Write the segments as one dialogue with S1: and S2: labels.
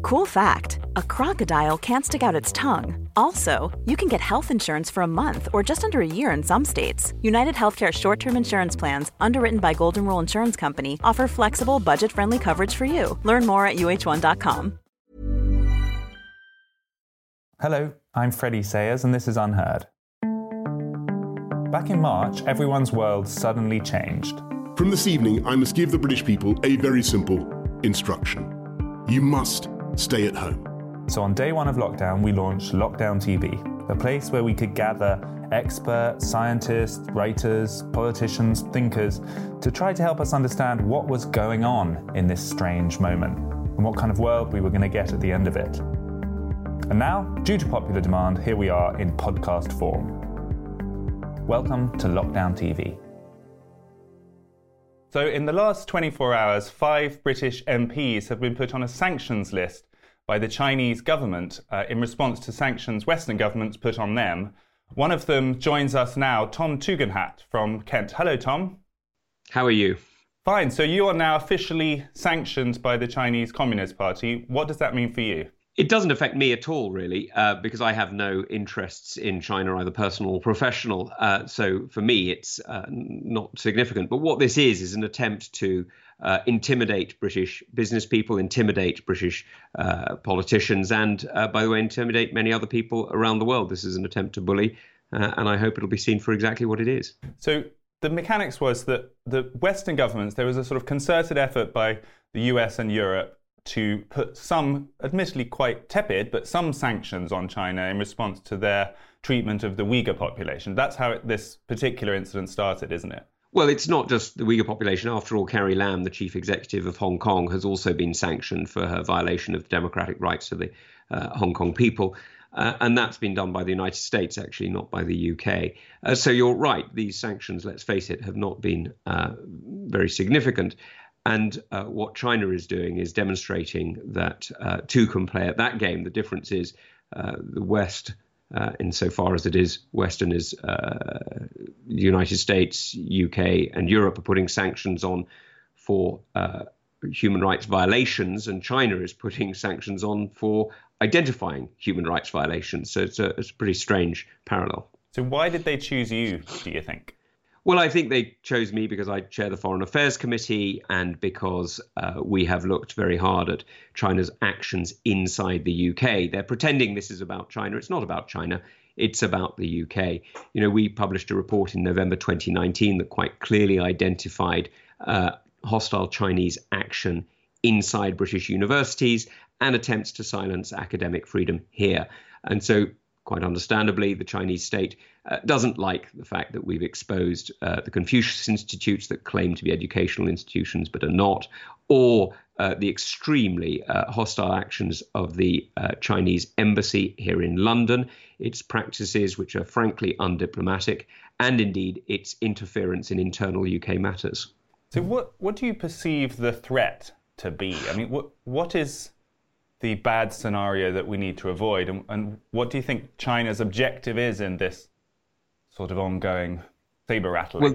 S1: Cool fact a crocodile can't stick out its tongue. Also, you can get health insurance for a month or just under a year in some states. United Healthcare short term insurance plans, underwritten by Golden Rule Insurance Company, offer flexible, budget friendly coverage for you. Learn more at uh1.com.
S2: Hello, I'm Freddie Sayers, and this is Unheard. Back in March, everyone's world suddenly changed.
S3: From this evening, I must give the British people a very simple instruction. You must stay at home.
S2: So on day one of lockdown, we launched Lockdown TV, a place where we could gather experts, scientists, writers, politicians, thinkers to try to help us understand what was going on in this strange moment and what kind of world we were going to get at the end of it. And now, due to popular demand, here we are in podcast form. Welcome to Lockdown TV. So, in the last 24 hours, five British MPs have been put on a sanctions list by the Chinese government uh, in response to sanctions Western governments put on them. One of them joins us now, Tom Tugendhat from Kent. Hello, Tom.
S4: How are you?
S2: Fine. So, you are now officially sanctioned by the Chinese Communist Party. What does that mean for you?
S4: It doesn't affect me at all, really, uh, because I have no interests in China, either personal or professional. Uh, so for me, it's uh, not significant. But what this is, is an attempt to uh, intimidate British business people, intimidate British uh, politicians, and, uh, by the way, intimidate many other people around the world. This is an attempt to bully, and I hope it'll be seen for exactly what it is.
S2: So the mechanics was that the Western governments, there was a sort of concerted effort by the US and Europe to put some, admittedly quite tepid, but some sanctions on China in response to their treatment of the Uyghur population. That's how it, this particular incident started, isn't it?
S4: Well, it's not just the Uyghur population. After all, Carrie Lam, the chief executive of Hong Kong, has also been sanctioned for her violation of the democratic rights of the uh, Hong Kong people. Uh, and that's been done by the United States, actually, not by the UK. Uh, so you're right, these sanctions, let's face it, have not been uh, very significant. And uh, what China is doing is demonstrating that uh, two can play at that game. The difference is uh, the West, uh, insofar as it is Western, is uh, the United States, UK, and Europe are putting sanctions on for uh, human rights violations, and China is putting sanctions on for identifying human rights violations. So it's a, it's a pretty strange parallel.
S2: So why did they choose you, do you think?
S4: Well, I think they chose me because I chair the Foreign Affairs Committee and because uh, we have looked very hard at China's actions inside the UK. They're pretending this is about China. It's not about China. It's about the UK. You know, we published a report in November 2019 that quite clearly identified uh, hostile Chinese action inside British universities and attempts to silence academic freedom here. And so quite understandably, the Chinese state uh, doesn't like the fact that we've exposed uh, the Confucius Institutes that claim to be educational institutions but are not, or uh, the extremely uh, hostile actions of the uh, Chinese embassy here in London, its practices which are frankly undiplomatic, and indeed its interference in internal UK matters.
S2: So, what, what do you perceive the threat to be? I mean, what, what is the bad scenario that we need to avoid? And, and what do you think China's objective is in this sort of ongoing saber rattling?
S4: Well,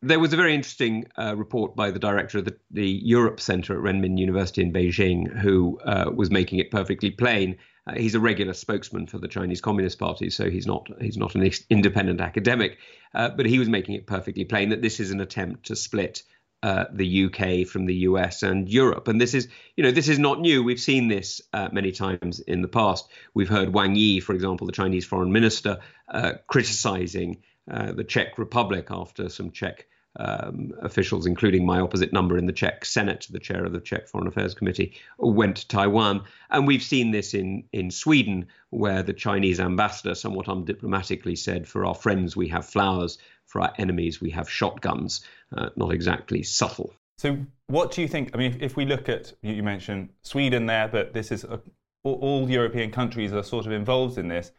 S4: there was a very interesting uh, report by the director of the, the, Europe Center at Renmin University in Beijing, who uh, was making it perfectly plain. Uh, he's a regular spokesman for the Chinese Communist Party, so he's not he's not an independent academic, uh, but he was making it perfectly plain that this is an attempt to split uh, the UK from the US and Europe. And this is, you know, this is not new. We've seen this uh, many times in the past. We've heard Wang Yi, for example, the Chinese foreign minister, uh, criticizing uh, the Czech Republic after some Czech um, officials, including my opposite number in the Czech Senate, the chair of the Czech Foreign Affairs Committee, went to Taiwan. And we've seen this in, in Sweden, where the Chinese ambassador somewhat undiplomatically said, For our friends, we have flowers for our enemies, we have shotguns. Uh, not exactly subtle.
S2: So, what do you think? I mean, if, if we look at, you mentioned Sweden there, but this is a, all, European countries are sort of involved in this.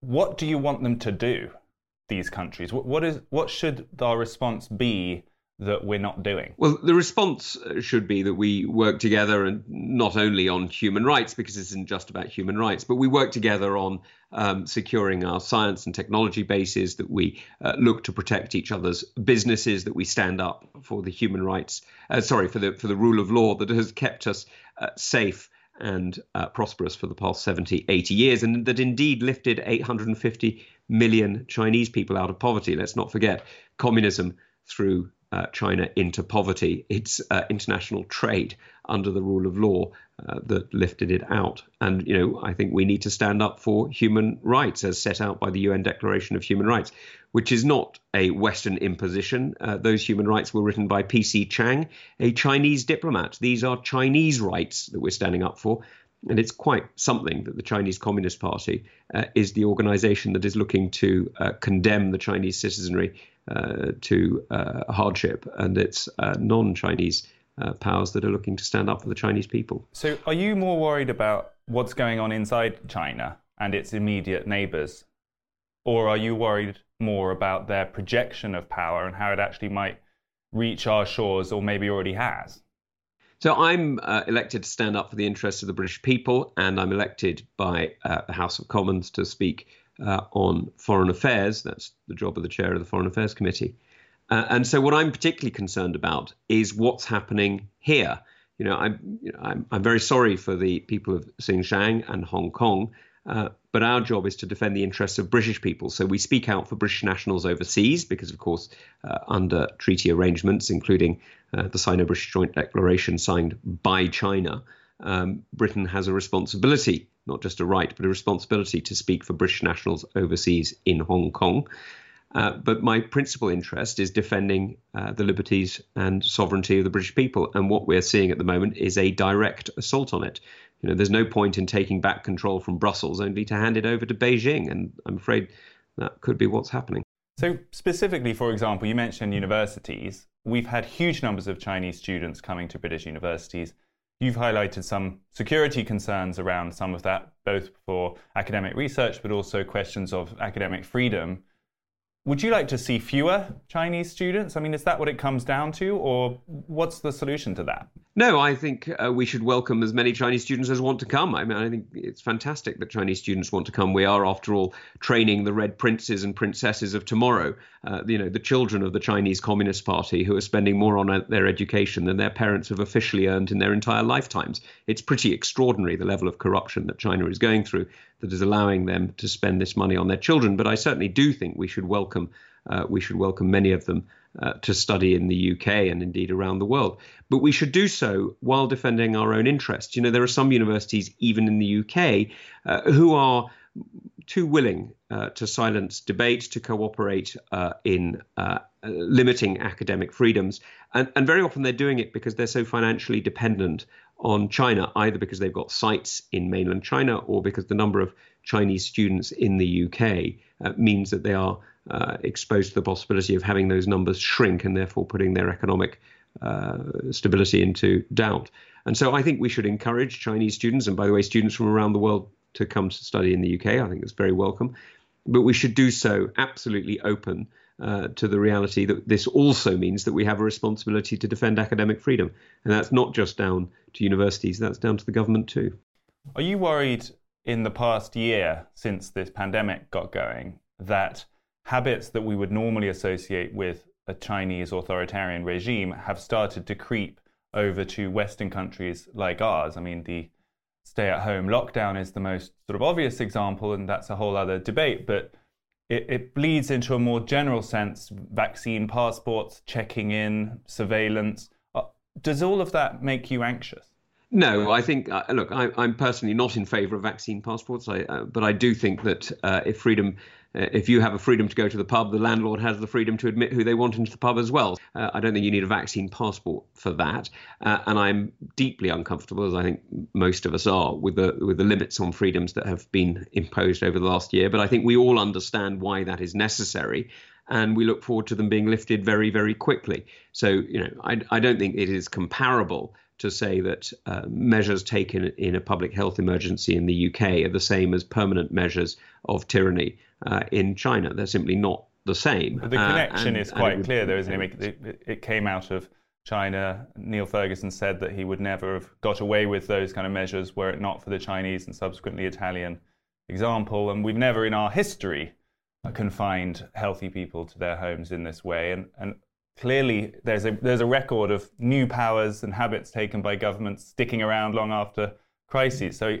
S2: What do you want them to do, these countries? What, what, is, what should our response be that we're not doing?
S4: Well, the response uh, should be that we work together and not only on human rights, because this isn't just about human rights, but we work together on um, securing our science and technology bases, that we uh, look to protect each other's businesses, that we stand up for the human rights, uh, sorry, for the for the rule of law that has kept us uh, safe and uh, prosperous for the past 70, 80 years, and that indeed lifted 850 million Chinese people out of poverty. Let's not forget communism threw uh, China into poverty. It's uh, international trade under the rule of law uh, that lifted it out. And, you know, I think we need to stand up for human rights as set out by the UN Declaration of Human Rights, which is not a Western imposition. Uh, those human rights were written by P.C. Chang, a Chinese diplomat. These are Chinese rights that we're standing up for. And it's quite something that the Chinese Communist Party uh, is the organization that is looking to uh, condemn the Chinese citizenry uh, to uh, hardship, and it's uh, non Chinese powers that are looking to stand up for the Chinese people.
S2: So, are you more worried about what's going on inside China and its immediate neighbors? Or are you worried more about their projection of power and how it actually might reach our shores or maybe already has?
S4: So I'm uh, elected to stand up for the interests of the British people, and I'm elected by uh, the House of Commons to speak uh, on foreign affairs. That's the job of the chair of the Foreign Affairs Committee. Uh, and so, what I'm particularly concerned about is what's happening here. You know, I'm, you know, I'm, I'm very sorry for the people of Xinjiang and Hong Kong, uh, but our job is to defend the interests of British people. So we speak out for British nationals overseas because, of course, uh, under treaty arrangements, including uh, the Sino-British Joint Declaration signed by China, um, Britain has a responsibility not just a right, but a responsibility to speak for British nationals overseas in Hong Kong. Uh, but my principal interest is defending uh, the liberties and sovereignty of the British people. And what we're seeing at the moment is a direct assault on it. You know, there's no point in taking back control from Brussels only to hand it over to Beijing. And I'm afraid that could be what's happening.
S2: So, specifically, for example, you mentioned universities. We've had huge numbers of Chinese students coming to British universities. You've highlighted some security concerns around some of that, both for academic research, but also questions of academic freedom. Would you like to see fewer Chinese students? I mean, is that what it comes down to, or what's the solution to that?
S4: No, I think uh, we should welcome as many Chinese students as want to come. I mean, I think it's fantastic that Chinese students want to come. We are, after all, training the red princes and princesses of tomorrow. Uh, you know, the children of the Chinese Communist Party who are spending more on uh, their education than their parents have officially earned in their entire lifetimes. It's pretty extraordinary the level of corruption that China is going through that is allowing them to spend this money on their children. But I certainly do think we should welcome uh, we should welcome many of them uh, to study in the UK and indeed around the world. But we should do so while defending our own interests. You know, there are some universities, even in the UK, uh, who are too willing uh, to silence debate, to cooperate uh, in uh, limiting academic freedoms. And, and very often they're doing it because they're so financially dependent on China, either because they've got sites in mainland China or because the number of Chinese students in the UK uh, means that they are uh, exposed to the possibility of having those numbers shrink and therefore putting their economic uh, stability into doubt. And so I think we should encourage Chinese students, and by the way, students from around the world, to come to study in the UK. I think it's very welcome. But we should do so absolutely open uh, to the reality that this also means that we have a responsibility to defend academic freedom. And that's not just down to universities, that's down to the government too.
S2: Are you worried in the past year since this pandemic got going that habits that we would normally associate with a Chinese authoritarian regime have started to creep over to Western countries like ours. I mean, the stay at home lockdown is the most sort of obvious example, and that's a whole other debate. But it, it bleeds into a more general sense vaccine passports, checking in, surveillance. Uh, does all of that make you anxious?
S4: No, I think uh, look, I, am personally not in favour of vaccine passports, I, uh, but I do think that uh, if freedom uh, if you have a freedom to go to the pub, the landlord has the freedom to admit who they want into the pub as well. Uh, I don't think you need a vaccine passport for that. And I'm deeply uncomfortable, as I think most of us are, with the with the limits on freedoms that have been imposed over the last year. But I think we all understand why that is necessary. And we look forward to them being lifted very, very quickly. So, you know, I, I don't think it is comparable to say that uh, measures taken in a public health emergency in the UK are the same as permanent measures of tyranny uh, in China. They're simply not the same.
S2: But the uh, connection and, is quite clear, though, isn't it? it? It came out of China. Neil Ferguson said that he would never have got away with those kind of measures were it not for the Chinese and subsequently Italian example. And we've never in our history confined healthy people to their homes in this way. And, and clearly, there's a, there's a record of new powers and habits taken by governments sticking around long after crises. So,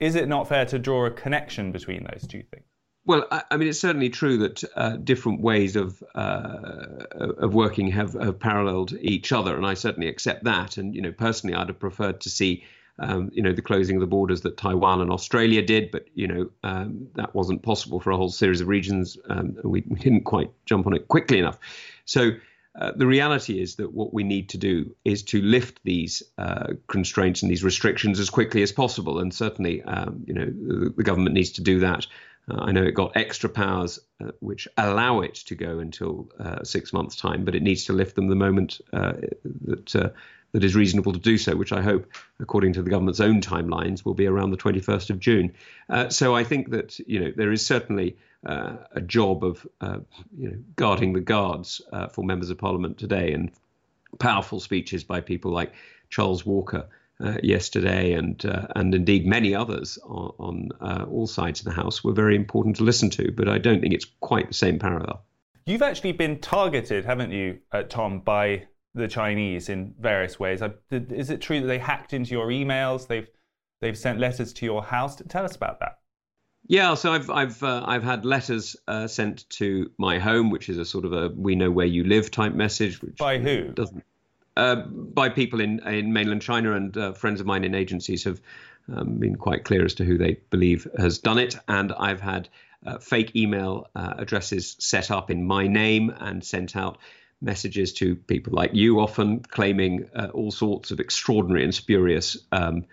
S2: is it not fair to draw a connection between those two things?
S4: Well, I, I mean, it's certainly true that uh, different ways of uh, of working have, have paralleled each other, and I certainly accept that. And you know, personally, I'd have preferred to see, um, you know, the closing of the borders that Taiwan and Australia did, but you know, um, that wasn't possible for a whole series of regions. Um, we, we didn't quite jump on it quickly enough. So. Uh, the reality is that what we need to do is to lift these uh, constraints and these restrictions as quickly as possible, and certainly, um, you know, the, the, government needs to do that. Uh, I know it got extra powers uh, which allow it to go until uh, six months' time, but it needs to lift them the moment that that is reasonable to do so, which I hope, according to the government's own timelines, will be around the 21st of June. Uh, so I think that you know there is certainly a job of you know guarding the guards for members of parliament today, and powerful speeches by people like Charles Walker uh, yesterday, and uh, and indeed many others on, on uh, all sides of the house were very important to listen to. But I don't think it's quite the same parallel.
S2: You've actually been targeted, haven't you, uh, Tom, by the Chinese in various ways. Is it true that they hacked into your emails? They've they've sent letters to your house. Tell us about that.
S4: Yeah, so I've I've uh, I've had letters uh, sent to my home, which is a sort of a "we know where you live" type message. Which
S2: by who
S4: doesn't uh, by people in, in mainland China, and uh, friends of mine in agencies have um, been quite clear as to who they believe has done it. And I've had uh, fake email uh, addresses set up in my name and sent out messages to people like you, often claiming uh, all sorts of extraordinary and spurious um,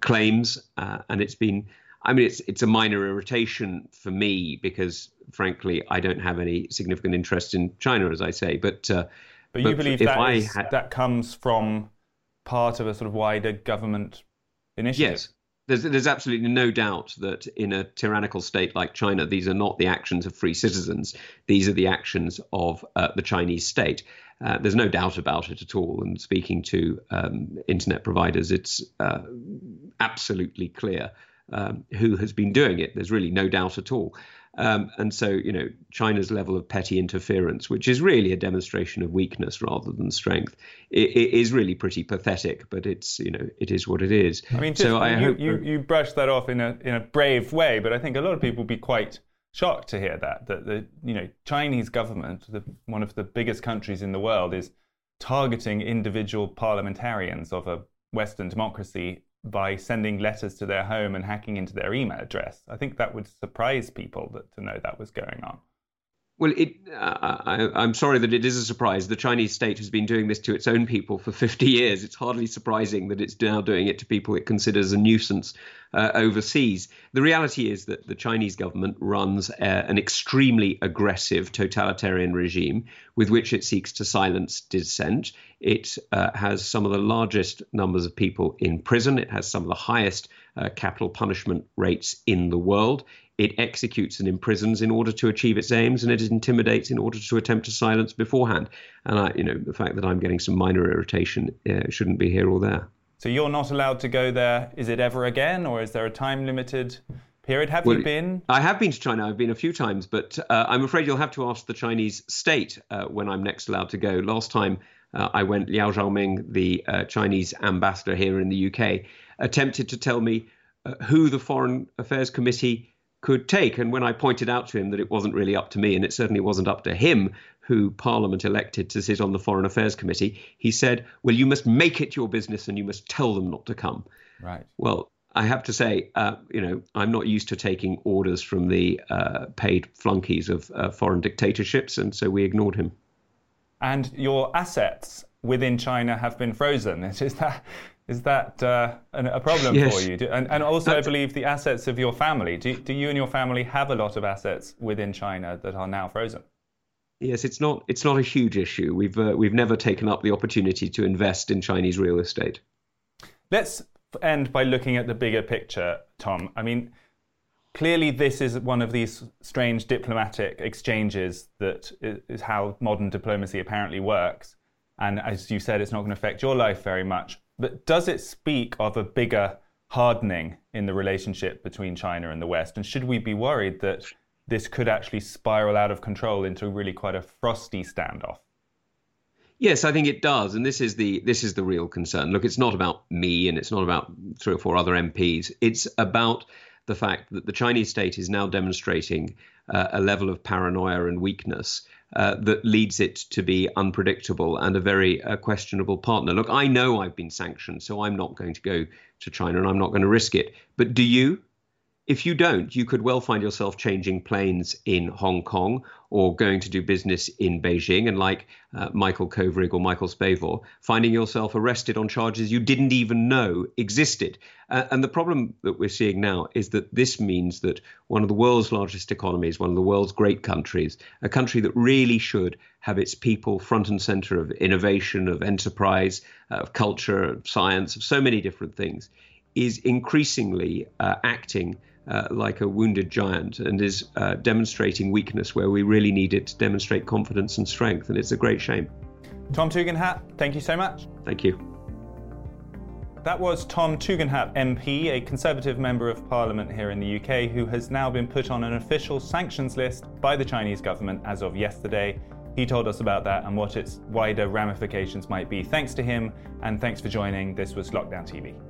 S4: claims. and it's been I mean, it's it's a minor irritation for me because, frankly, I don't have any significant interest in China, as I say. But uh,
S2: but, you believe that, is, had... that comes from part of a sort of wider government initiative?
S4: Yes, there's, there's absolutely no doubt that in a tyrannical state like China, these are not the actions of free citizens. These are the actions of uh, the Chinese state. Uh, there's no doubt about it at all. And speaking to um, internet providers, it's uh, absolutely clear um, who has been doing it. There's really no doubt at all. Um, and so, you know, China's level of petty interference, which is really a demonstration of weakness rather than strength, it, it is really pretty pathetic. But it's, you know, it is what it is.
S2: I mean, just,
S4: so I
S2: you,
S4: hope
S2: you, you brushed that off in a in a brave way, but I think a lot of people would be quite shocked to hear that that the you know Chinese government, the, one of the biggest countries in the world, is targeting individual parliamentarians of a Western democracy by sending letters to their home and hacking into their email address. I think that would surprise people that, to know that was going on.
S4: Well, it, uh, I, am sorry that it is a surprise. The Chinese state has been doing this to its own people for 50 years. It's hardly surprising that it's now doing it to people it considers a nuisance uh, overseas. The reality is that the Chinese government runs uh, an extremely aggressive totalitarian regime with which it seeks to silence dissent. It uh, has some of the largest numbers of people in prison. It has some of the highest uh, capital punishment rates in the world it executes and imprisons in order to achieve its aims, and it intimidates in order to attempt to silence beforehand. And I, you know, the fact that I'm getting some minor irritation uh, shouldn't be here or there.
S2: So you're not allowed to go there. Is it ever again, or is there a time limited period? Have well, you been?
S4: I have been to China. I've been a few times, but uh, I'm afraid you'll have to ask the Chinese state uh, when I'm next allowed to go. Last time uh, I went, Liu Xiaoming, the uh, Chinese ambassador here in the UK, attempted to tell me uh, who the Foreign Affairs Committee could take. And when I pointed out to him that it wasn't really up to me, and it certainly wasn't up to him, who Parliament elected to sit on the Foreign Affairs Committee, he said, Well, you must make it your business and you must tell them not to come.
S2: Right.
S4: Well, I have to say, uh, you know, I'm not used to taking orders from the uh, paid flunkies of uh, foreign dictatorships, and so we ignored him.
S2: And your assets within China have been frozen. Is that is that uh, a problem yes. for you? Do, and, and, also. I believe the assets of your family. Do, do you and your family have a lot of assets within China that are now frozen?
S4: Yes, it's not. It's not a huge issue. We've uh, we've never taken up the opportunity to invest in Chinese real estate.
S2: Let's end by looking at the bigger picture, Tom. I mean, clearly this is one of these strange diplomatic exchanges that is how modern diplomacy apparently works. And as you said, it's not going to affect your life very much. But does it speak of a bigger hardening in the relationship between China and the West? And should we be worried that this could actually spiral out of control into really quite a frosty standoff?
S4: Yes, I think it does, and this is the this is the real concern. Look, it's not about me, and it's not about three or four other MPs. It's about the fact that the Chinese state is now demonstrating uh, a level of paranoia and weakness uh, that leads it to be unpredictable and a very uh, questionable partner. Look, I know I've been sanctioned, so I'm not going to go to China and I'm not going to risk it. But do you? If you don't, you could well find yourself changing planes in Hong Kong or going to do business in Beijing, and like uh, Michael Kovrig or Michael Spavor, finding yourself arrested on charges you didn't even know existed. Uh, and the problem that we're seeing now is that this means that one of the world's largest economies, one of the world's great countries, a country that really should have its people front and center of innovation, of enterprise, uh, of culture, of science, of so many different things, is increasingly uh, acting uh, like a wounded giant and is uh, demonstrating weakness where we really need it to demonstrate confidence and strength. And it's a great shame.
S2: Tom Tugendhat, thank you so much.
S4: Thank you.
S2: That was Tom Tugendhat, MP, a Conservative Member of Parliament here in the UK, who has now been put on an official sanctions list by the Chinese government as of yesterday. He told us about that and what its wider ramifications might be. Thanks to him, and thanks for joining. This was Lockdown TV.